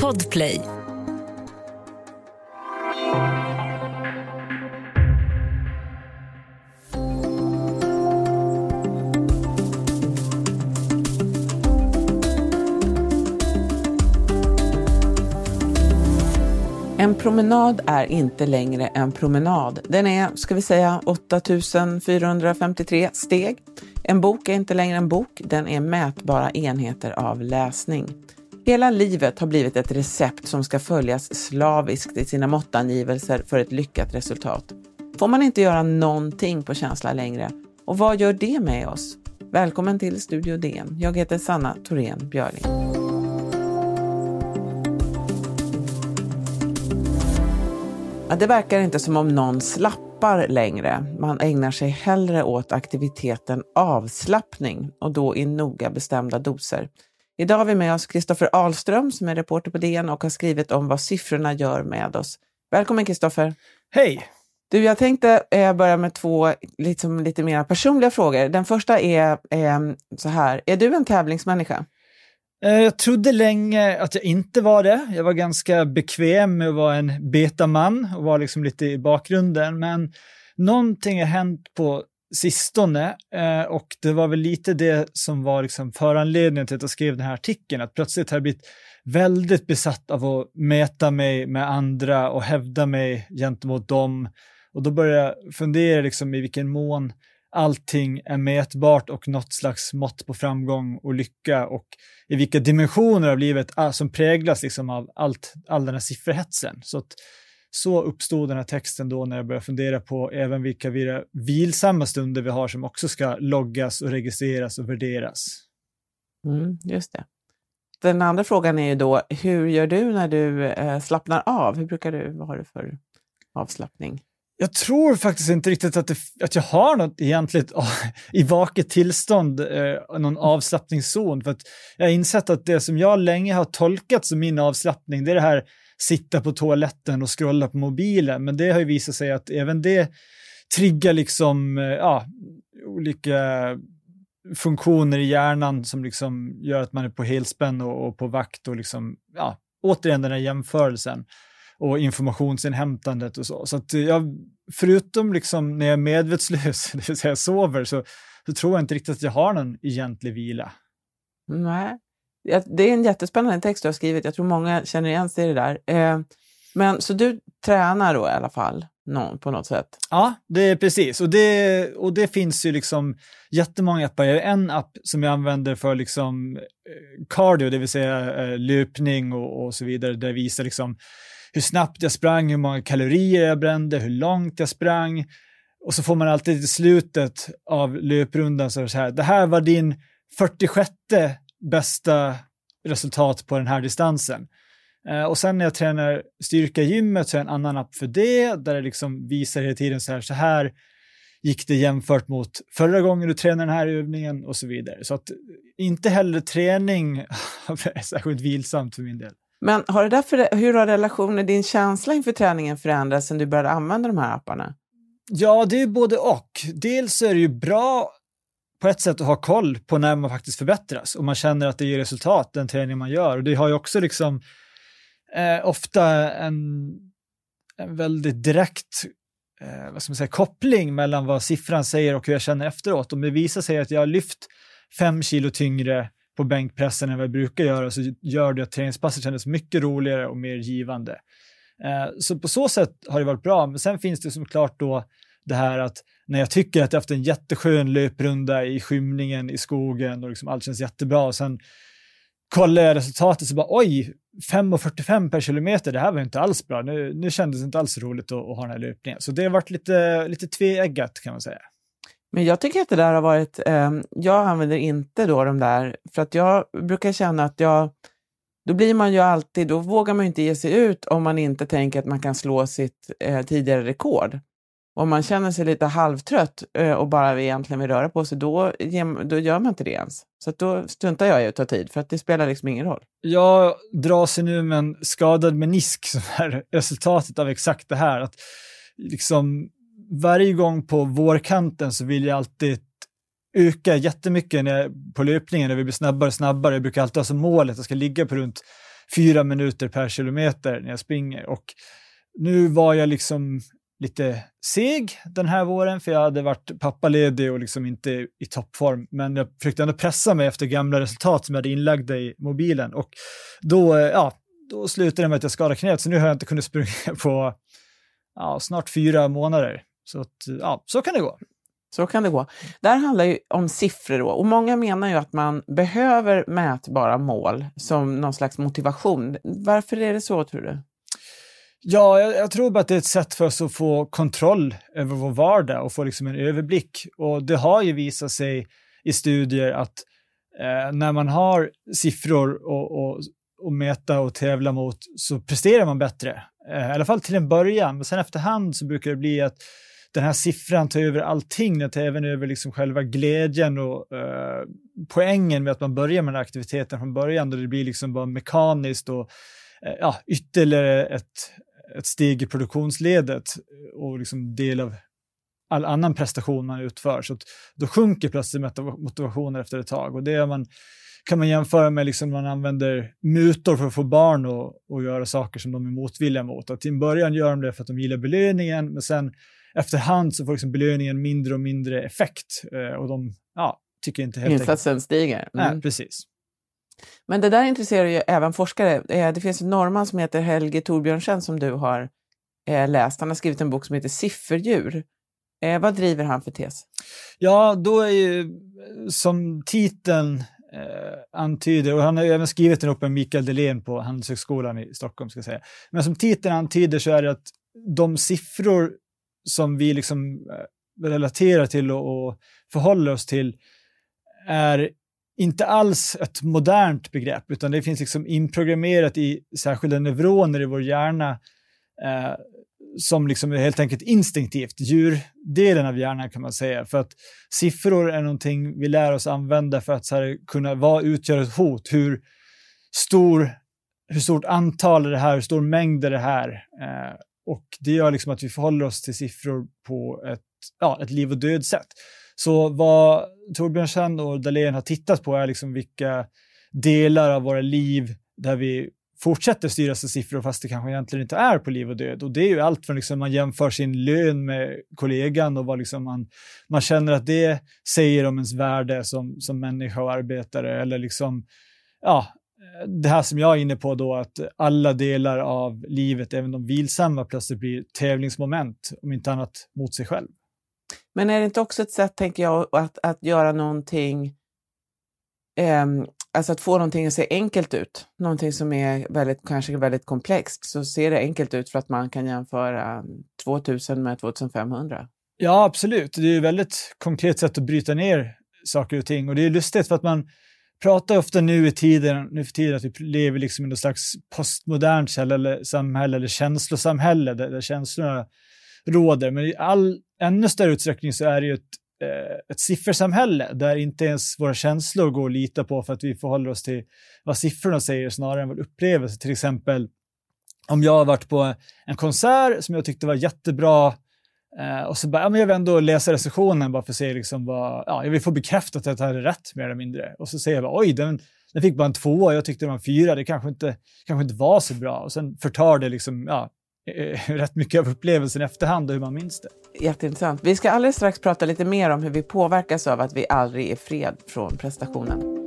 Podplay. En promenad är inte längre en promenad. Den är, ska vi säga, 8453 steg. En bok är inte längre en bok, den är mätbara enheter av läsning. Hela livet har blivit ett recept som ska följas slaviskt i sina måttangivelser för ett lyckat resultat. Får man inte göra någonting på känsla längre? Och vad gör det med oss? Välkommen till Studio DN. Jag heter Sanna Thorén Björling. Ja, det verkar inte som om någon slappar längre. Man ägnar sig hellre åt aktiviteten avslappning och då i noga bestämda doser. Idag har vi med oss Kristoffer Ahlström som är reporter på DN och har skrivit om vad siffrorna gör med oss. Välkommen Kristoffer! Hej! Du, jag tänkte eh, börja med två liksom, lite mer personliga frågor. Den första är eh, så här, är du en tävlingsmänniska? Eh, jag trodde länge att jag inte var det. Jag var ganska bekväm med att vara en betaman och var liksom lite i bakgrunden. Men någonting har hänt på sistone eh, och det var väl lite det som var liksom föranledningen till att jag skrev den här artikeln. Att plötsligt har jag blivit väldigt besatt av att mäta mig med andra och hävda mig gentemot dem. Och då började jag fundera liksom i vilken mån allting är mätbart och något slags mått på framgång och lycka och i vilka dimensioner av livet ah, som präglas liksom av allt, all den här sifferhetsen. Så, att, så uppstod den här texten då när jag började fundera på även vilka vilsamma stunder vi har som också ska loggas och registreras och värderas. Mm, just det. Den andra frågan är ju då, hur gör du när du eh, slappnar av? Hur brukar du, vad har du för avslappning? Jag tror faktiskt inte riktigt att, det, att jag har något egentligt i vaket tillstånd, eh, någon avslappningszon. För att jag har insett att det som jag länge har tolkat som min avslappning, det är det här sitta på toaletten och scrolla på mobilen. Men det har ju visat sig att även det triggar liksom, eh, ja, olika funktioner i hjärnan som liksom gör att man är på helspänn och, och på vakt och liksom, ja, återigen den här jämförelsen och informationsinhämtandet och så. Så att eh, jag, förutom liksom när jag är medvetslös, det vill säga sover, så, så tror jag inte riktigt att jag har någon egentlig vila. Nej, det är en jättespännande text du har skrivit. Jag tror många känner igen sig i det där. Eh, men så du tränar då i alla fall? någon, på något sätt. Ja, det är precis. Och det, och det finns ju liksom jättemånga appar. Jag har en app som jag använder för liksom eh, cardio, det vill säga eh, löpning och, och så vidare, där det visar liksom hur snabbt jag sprang, hur många kalorier jag brände, hur långt jag sprang. Och så får man alltid i slutet av löprundan så, så här, det här var din 46 bästa resultat på den här distansen. Eh, och sen när jag tränar styrka i gymmet så är en annan app för det, där det liksom visar hela tiden så här, så här gick det jämfört mot förra gången du tränade den här övningen och så vidare. Så att inte heller träning är särskilt vilsamt för min del. Men har det därför, hur har relationen, din känsla inför träningen förändrats sen du började använda de här apparna? Ja, det är både och. Dels är det ju bra på ett sätt att ha koll på när man faktiskt förbättras och man känner att det ger resultat, den träning man gör. Och det har ju också liksom eh, ofta en, en väldigt direkt eh, vad ska man säga, koppling mellan vad siffran säger och hur jag känner efteråt. Om det visar sig att jag har lyft fem kilo tyngre på bänkpressen än vad jag brukar göra så gör det att träningspasset kändes mycket roligare och mer givande. Eh, så på så sätt har det varit bra, men sen finns det såklart då det här att när jag tycker att jag haft en jätteskön löprunda i skymningen i skogen och liksom allt känns jättebra och sen kollar jag resultatet så bara oj, 5,45 per kilometer, det här var inte alls bra. Nu, nu kändes det inte alls roligt att, att ha den här löpningen. Så det har varit lite, lite tveeggat kan man säga. Men jag tycker att det där har varit, eh, jag använder inte då de där, för att jag brukar känna att jag, då blir man ju alltid, då vågar man ju inte ge sig ut om man inte tänker att man kan slå sitt eh, tidigare rekord. Om man känner sig lite halvtrött eh, och bara egentligen vill röra på sig, då, då gör man inte det ens. Så då struntar jag i att ta tid, för att det spelar liksom ingen roll. Jag dras nu med en skadad menisk som är resultatet av exakt det här. Att liksom varje gång på vårkanten så vill jag alltid öka jättemycket när jag, på löpningen när vi blir snabbare och snabbare. Jag brukar alltid ha som mål att jag ska ligga på runt fyra minuter per kilometer när jag springer. Och nu var jag liksom lite seg den här våren för jag hade varit pappaledig och liksom inte i toppform. Men jag försökte ändå pressa mig efter gamla resultat som jag hade inlagda i mobilen och då, eh, ja, då slutade det med att jag skadade knät så nu har jag inte kunnat springa på ja, snart fyra månader. Så, att, ja, så kan det gå. Så kan det gå. Det här handlar ju om siffror då, och många menar ju att man behöver mätbara mål som någon slags motivation. Varför är det så tror du? Ja, jag, jag, tror bara att det är ett sätt för oss att få kontroll över vår vardag och få liksom en överblick. Och det har ju visat sig i studier att eh, när man har siffror och, och, och mäta och tävla mot så presterar man bättre. Eh, I alla fall till en början, men sen efterhand så brukar det bli att den här siffran tar över allting, den tar även över liksom själva glädjen och eh, poängen med att man börjar med den här aktiviteten från början, då det blir liksom bara mekaniskt och eh, ja, ytterligare ett, ett steg i produktionsledet och liksom del av all annan prestation man utför. Så då sjunker plötsligt motivationen efter ett tag och det man, kan man jämföra med liksom man använder mutor för att få barn att göra saker som de är motvilliga mot. Att till en början gör de det för att de gillar belöningen, men sen efterhand så får liksom belöningen mindre och mindre effekt eh, och de ja, tycker inte helt Insatsen stiger. Mm. Nej, precis. Men det där intresserar ju även forskare. Eh, det finns en norrman som heter Helge Torbjörnsen som du har eh, läst. Han har skrivit en bok som heter Sifferdjur. Eh, vad driver han för tes? Ja, då är ju som titeln eh, antyder, och han har även skrivit den uppe med Mikael Delén på Handelshögskolan i Stockholm, ska jag säga. Men som titeln antyder så är det att de siffror som vi liksom relaterar till och, och förhåller oss till är inte alls ett modernt begrepp, utan det finns liksom inprogrammerat i särskilda neuroner i vår hjärna eh, som liksom är helt enkelt instinktivt, djurdelen av hjärnan kan man säga. För att siffror är någonting vi lär oss använda för att här, kunna vad utgör ett hot, hur, stor, hur stort antal är det här, hur stor mängd är det här. Eh, och det gör liksom att vi förhåller oss till siffror på ett, ja, ett liv och död sätt. Så vad Torbjörnsen och Dahlén har tittat på är liksom vilka delar av våra liv där vi fortsätter styras av siffror fast det kanske egentligen inte är på liv och död. Och det är ju allt från liksom man jämför sin lön med kollegan och vad liksom man, man känner att det säger om ens värde som, som människa och arbetare eller liksom, ja, det här som jag är inne på då, att alla delar av livet, även de vilsamma, plötsligt blir tävlingsmoment, om inte annat mot sig själv. Men är det inte också ett sätt, tänker jag, att, att göra någonting, eh, alltså att få någonting att se enkelt ut, någonting som är väldigt, kanske väldigt komplext, så ser det enkelt ut för att man kan jämföra 2000 med 2500. Ja, absolut. Det är ett väldigt konkret sätt att bryta ner saker och ting och det är lustigt för att man pratar ofta nu i tiden, nu för tiden att vi lever liksom i något slags postmodernt samhälle eller känslosamhälle där, där känslorna råder. Men all ännu större utsträckning så är det ju ett, eh, ett siffersamhälle där inte ens våra känslor går att lita på för att vi förhåller oss till vad siffrorna säger snarare än vår upplevelse. Till exempel om jag har varit på en konsert som jag tyckte var jättebra eh, och så bara, ja, men jag vill ändå läsa recensionen bara för att se liksom vad, ja, jag vill få bekräftat att jag hade rätt mer eller mindre. Och så säger jag bara, oj, den, den fick bara en tvåa, jag tyckte det var en fyra, det kanske inte, kanske inte var så bra. Och sen förtar det liksom, ja, Eh, rätt mycket av upplevelsen i efterhand och hur man minns det. Jätteintressant. Vi ska alldeles strax prata lite mer om hur vi påverkas av att vi aldrig är fred från prestationen.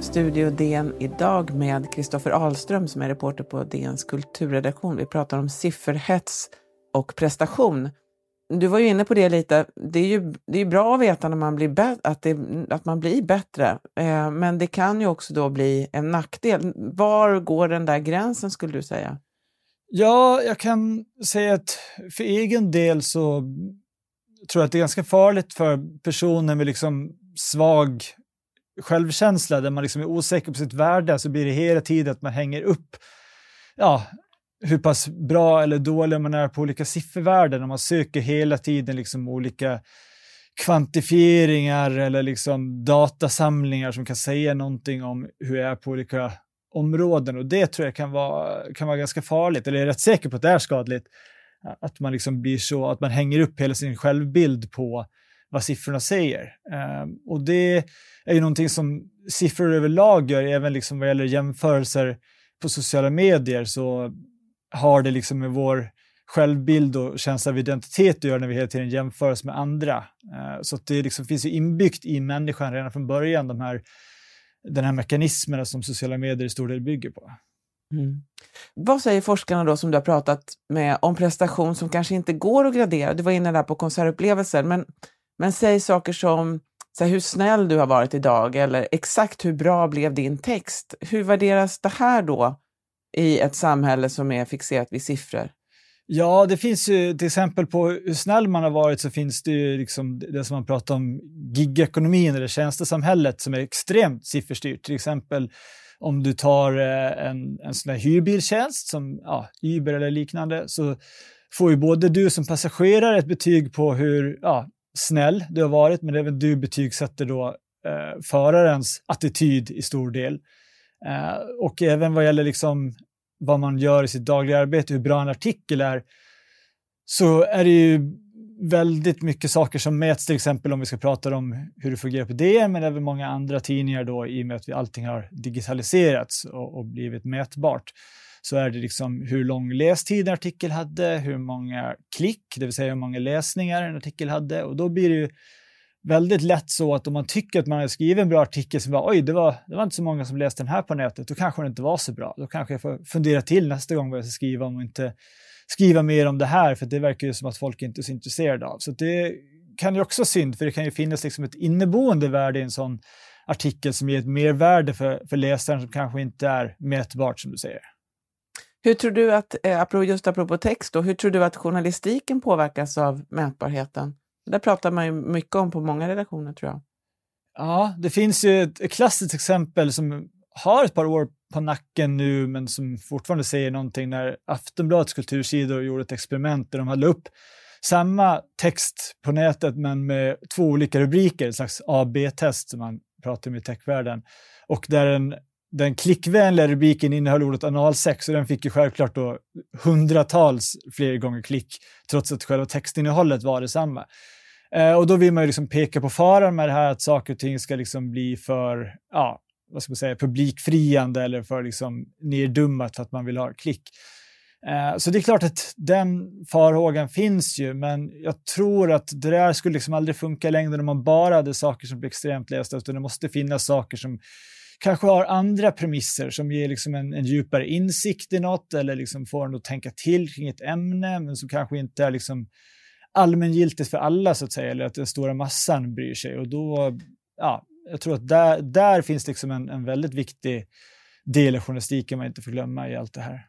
Studio DN idag med Kristoffer Ahlström som är reporter på DNs kulturredaktion. Vi pratar om sifferhets och prestation. Du var ju inne på det lite. Det är ju det är bra att veta när man blir att, det, att man blir bättre, eh, men det kan ju också då bli en nackdel. Var går den där gränsen skulle du säga? Ja, jag kan säga att för egen del så tror jag att det är ganska farligt för personer med liksom svag självkänsla, där man liksom är osäker på sitt värde, så blir det hela tiden att man hänger upp ja, hur pass bra eller dålig man är på olika siffervärden. Man söker hela tiden liksom olika kvantifieringar eller liksom datasamlingar som kan säga någonting om hur jag är på olika områden. Och det tror jag kan vara, kan vara ganska farligt, eller jag är rätt säker på att det är skadligt. Att man liksom blir så, att man hänger upp hela sin självbild på vad siffrorna säger. Ehm, och det är ju någonting som siffror överlag gör, även liksom vad gäller jämförelser på sociala medier så har det liksom med vår självbild och känsla av identitet att göra när vi hela tiden jämför oss med andra. Eh, så att det liksom finns ju inbyggt i människan redan från början, de här, den här mekanismerna som sociala medier i stor del bygger på. Mm. Vad säger forskarna då som du har pratat med om prestation som kanske inte går att gradera? Du var inne där på konsertupplevelser, men, men säg saker som så här, hur snäll du har varit idag eller exakt hur bra blev din text? Hur värderas det här då i ett samhälle som är fixerat vid siffror? Ja, det finns ju till exempel på hur snäll man har varit så finns det ju liksom det som man pratar om gigekonomin eller tjänstesamhället som är extremt sifferstyrt. Till exempel om du tar eh, en, en sån här hyrbiltjänst som ja, Uber eller liknande så får ju både du som passagerare ett betyg på hur ja, snäll du har varit, men även du betygsätter då eh, förarens attityd i stor del. Eh, och även vad gäller liksom vad man gör i sitt dagliga arbete, hur bra en artikel är, så är det ju väldigt mycket saker som mäts, till exempel om vi ska prata om hur det fungerar på DN, men även många andra tidningar då i och med att vi, allting har digitaliserats och, och blivit mätbart. Så är det liksom hur lång lästid en artikel hade, hur många klick, det vill säga hur många läsningar en artikel hade och då blir det ju väldigt lätt så att om man tycker att man har skrivit en bra artikel som bara, oj, det var, det var inte så många som läste den här på nätet, då kanske den inte var så bra. Då kanske jag får fundera till nästa gång vad jag ska skriva om och inte skriva mer om det här, för det verkar ju som att folk inte är så intresserade av. Så det kan ju också synd, för det kan ju finnas liksom ett inneboende värde i en sån artikel som ger ett mervärde för, för läsaren som kanske inte är mätbart, som du säger. Hur tror du att, eh, just apropå text, då, hur tror du att journalistiken påverkas av mätbarheten? Det pratar man ju mycket om på många redaktioner tror jag. Ja, det finns ju ett klassiskt exempel som har ett par år på nacken nu, men som fortfarande säger någonting när Aftonbladets kultursidor gjorde ett experiment där de hade upp samma text på nätet men med två olika rubriker, ett slags AB-test som man pratar om i techvärlden. Och där den, den klickvänliga rubriken innehöll ordet analsex och den fick ju självklart då hundratals fler gånger klick trots att själva textinnehållet var detsamma. Eh, och då vill man ju liksom peka på faran med det här att saker och ting ska liksom bli för, ja, vad ska man säga, publikfriande eller för liksom neddummat för att man vill ha klick. Eh, så det är klart att den farhågan finns ju, men jag tror att det där skulle liksom aldrig funka i längden om man bara hade saker som blir extremt lästa, utan det måste finnas saker som kanske har andra premisser som ger liksom en, en djupare insikt i något eller liksom får en att tänka till kring ett ämne, men som kanske inte är liksom allmängiltigt för alla så att säga, eller att den stora massan bryr sig. Och då, ja, jag tror att där, där finns liksom en, en väldigt viktig del av journalistiken man inte får glömma i allt det här.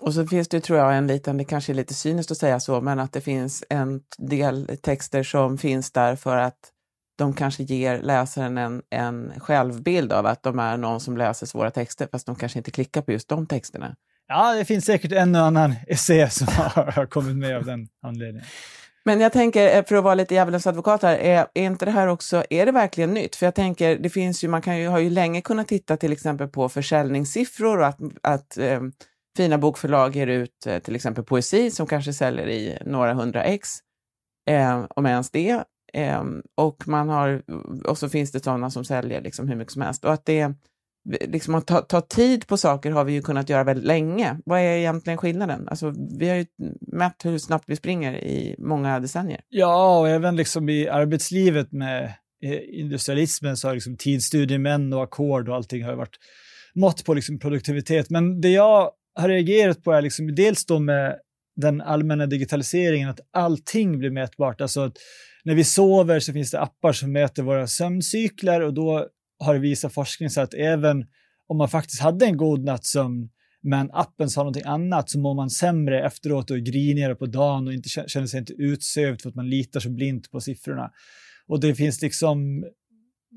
Och så finns det, tror jag, en liten, det kanske är lite cyniskt att säga så, men att det finns en del texter som finns där för att de kanske ger läsaren en, en självbild av att de är någon som läser svåra texter, fast de kanske inte klickar på just de texterna. Ja, det finns säkert en och annan essä som har kommit med av den anledningen. Men jag tänker, eh, för att vara lite djävulens advokat här, är, är, inte det här också, är det verkligen nytt? För jag tänker, det finns ju, man kan ju, har ju länge kunnat titta till exempel på försäljningssiffror och att, att eh, fina bokförlag ger ut eh, till exempel poesi som kanske säljer i några hundra ex, eh, om ens det. Eh, och, man har, och så finns det sådana som säljer liksom hur mycket som helst. Och att det liksom att ta, ta, tid på saker har vi ju kunnat göra väldigt länge. Vad är egentligen skillnaden? Alltså, vi har ju mätt hur snabbt vi springer i många decennier. Ja, och även liksom i arbetslivet med eh, industrialismen så har liksom tidsstudiemän och ackord och allting har varit mått på liksom produktivitet. Men det jag har reagerat på är liksom dels då med den allmänna digitaliseringen, att allting blir mätbart. Alltså att när vi sover så finns det appar som mäter våra sömncykler och då har det visat forskning så att även om man faktiskt hade en god nattsömn men appen sa någonting annat så mår man sämre efteråt och är grinigare på dagen och inte känner sig inte utsövd för att man litar så blint på siffrorna. Och det finns liksom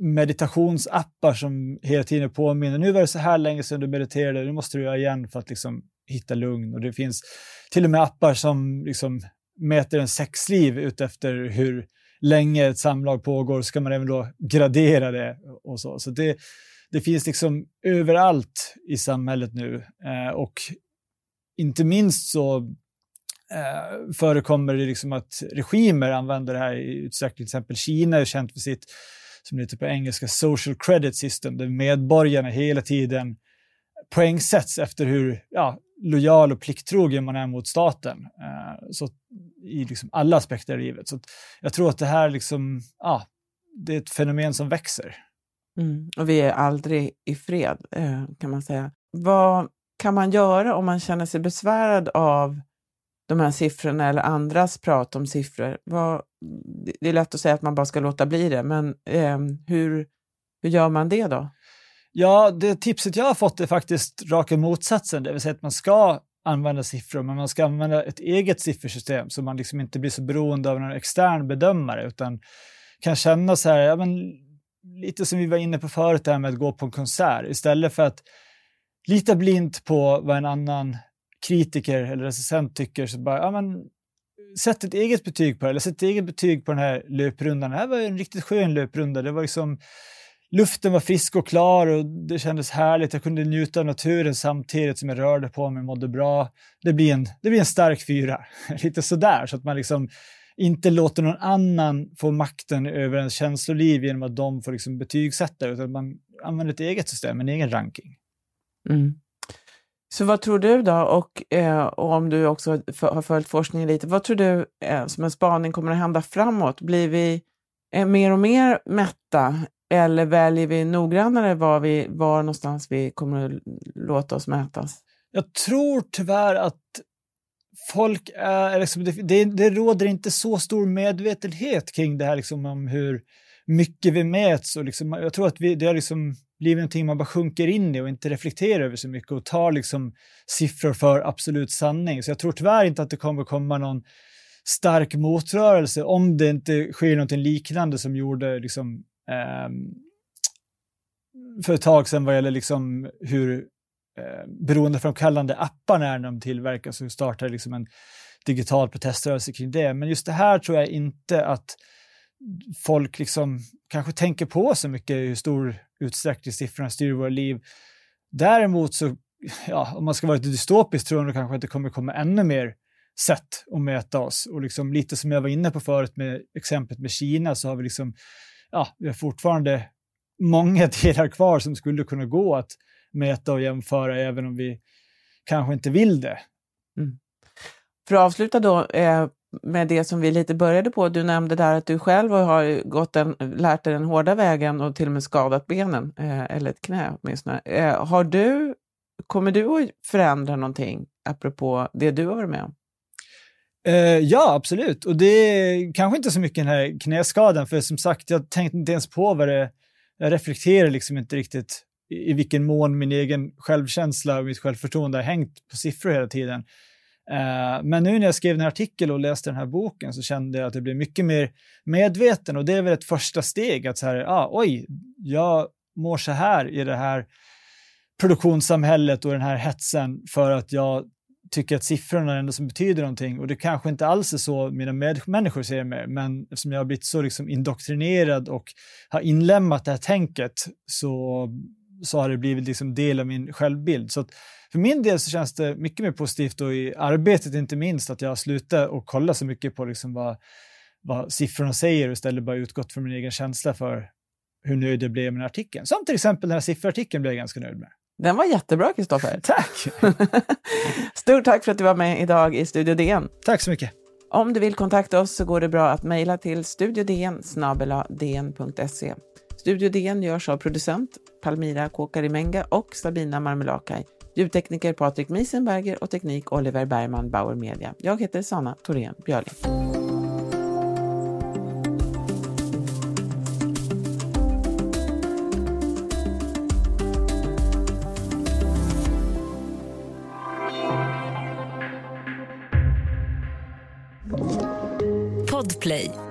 meditationsappar som hela tiden påminner, nu var det så här länge sedan du mediterade, nu måste du göra igen för att liksom hitta lugn. Och det finns till och med appar som liksom mäter en sexliv utefter hur länge ett samlag pågår ska man även då gradera det och så. Så det, det finns liksom överallt i samhället nu eh, och inte minst så eh, förekommer det liksom att regimer använder det här i utsträckning. Till exempel Kina är känt för sitt, som det heter på engelska, social credit system, där medborgarna hela tiden poängsätts efter hur ja, lojal och plikttrogen man är mot staten. Eh, så, I liksom alla aspekter av livet. Så jag tror att det här liksom, ja, det är ett fenomen som växer. Mm. Och vi är aldrig i fred, eh, kan man säga. Vad kan man göra om man känner sig besvärad av de här siffrorna eller andras prat om siffror? Vad, det är lätt att säga att man bara ska låta bli det, men eh, hur, hur gör man det då? Ja, det tipset jag har fått är faktiskt raka motsatsen, det vill säga att man ska använda siffror, men man ska använda ett eget siffersystem så man liksom inte blir så beroende av någon extern bedömare, utan kan känna så här, ja, men, lite som vi var inne på förut, det här med att gå på en konsert, istället för att lita blint på vad en annan kritiker eller recensent tycker, så bara, ja men, sätt ett eget betyg på det, eller sätt ett eget betyg på den här löprundan. Det här var en riktigt skön löprunda. Det var liksom, luften var frisk och klar och det kändes härligt. Jag kunde njuta av naturen samtidigt som jag rörde på mig och mådde bra. Det blir en, det blir en stark fyra. Lite sådär, så att man liksom inte låter någon annan få makten över ens känsloliv genom att de får liksom betygsätta, utan man använder ett eget system, en egen ranking. Mm. Så vad tror du då, och, eh, och om du också har följt forskningen lite, vad tror du eh, som en spaning kommer att hända framåt? Blir vi eh, mer och mer mätta eller väljer vi noggrannare var, vi, var någonstans vi kommer att låta oss mätas? Jag tror tyvärr att folk är, liksom, det, det, det råder inte så stor medvetenhet kring det här liksom, om hur mycket vi mäts. Och liksom, jag tror att vi, det har liksom blivit någonting man bara sjunker in i och inte reflekterar över så mycket och tar liksom siffror för absolut sanning. Så jag tror tyvärr inte att det kommer komma någon stark motrörelse om det inte sker något liknande som gjorde liksom, Ehm, för ett tag sedan vad gäller liksom hur eh, beroendeframkallande apparna är när de tillverkas och startar liksom en digital proteströrelse kring det. Men just det här tror jag inte att folk liksom kanske tänker på så mycket i hur stor utsträckning siffrorna styr våra liv. Däremot så, ja, om man ska vara lite dystopisk tror jag kanske att det kommer komma ännu mer sätt att mäta oss. Och liksom lite som jag var inne på förut med exemplet med Kina så har vi liksom, ja, vi har fortfarande många delar kvar som skulle kunna gå att mäta och jämföra även om vi kanske inte vill det. Mm. För att avsluta då eh, med det som vi lite började på, du nämnde där att du själv har gått en, lärt dig den hårda vägen och till och med skadat benen, eh, eller ett knä åtminstone. Eh, har du, kommer du att förändra någonting apropå det du har varit med om? Uh, ja, absolut. Och det är kanske inte så mycket den här knäskadan, för som sagt, jag tänkte inte ens på vad det Jag reflekterar liksom inte riktigt i, i vilken mån min egen självkänsla och mitt självförtroende har hängt på siffror hela tiden. Uh, men nu när jag skrev den här artikeln och läste den här boken så kände jag att jag blev mycket mer medveten och det är väl ett första steg att så här, ah, oj, jag mår så här i det här produktionssamhället och den här hetsen för att jag tycker att siffrorna är det enda som betyder någonting och det kanske inte alls är så mina medmänniskor ser mig, men eftersom jag har blivit så liksom indoktrinerad och har inlämnat det här tänket så, så har det blivit liksom del av min självbild. Så för min del så känns det mycket mer positivt och i arbetet inte minst att jag har slutat och kolla så mycket på liksom vad, vad siffrorna säger och istället bara utgått från min egen känsla för hur nöjd jag blev med artikeln. Som till exempel den här sifferartikeln blev jag ganska nöjd med. Den var jättebra, Kristoffer. Tack! Stort tack för att du var med idag i Studio DN. Tack så mycket. Om du vill kontakta oss så går det bra att mejla till studiodn Studio DN görs av producent Palmira Kåkarimenga och Sabina Marmelakai. Ljudtekniker Patrik Miesenberger och teknik Oliver Bergman Bauer Media. Jag heter Sanna Thorén Björling. Podplay.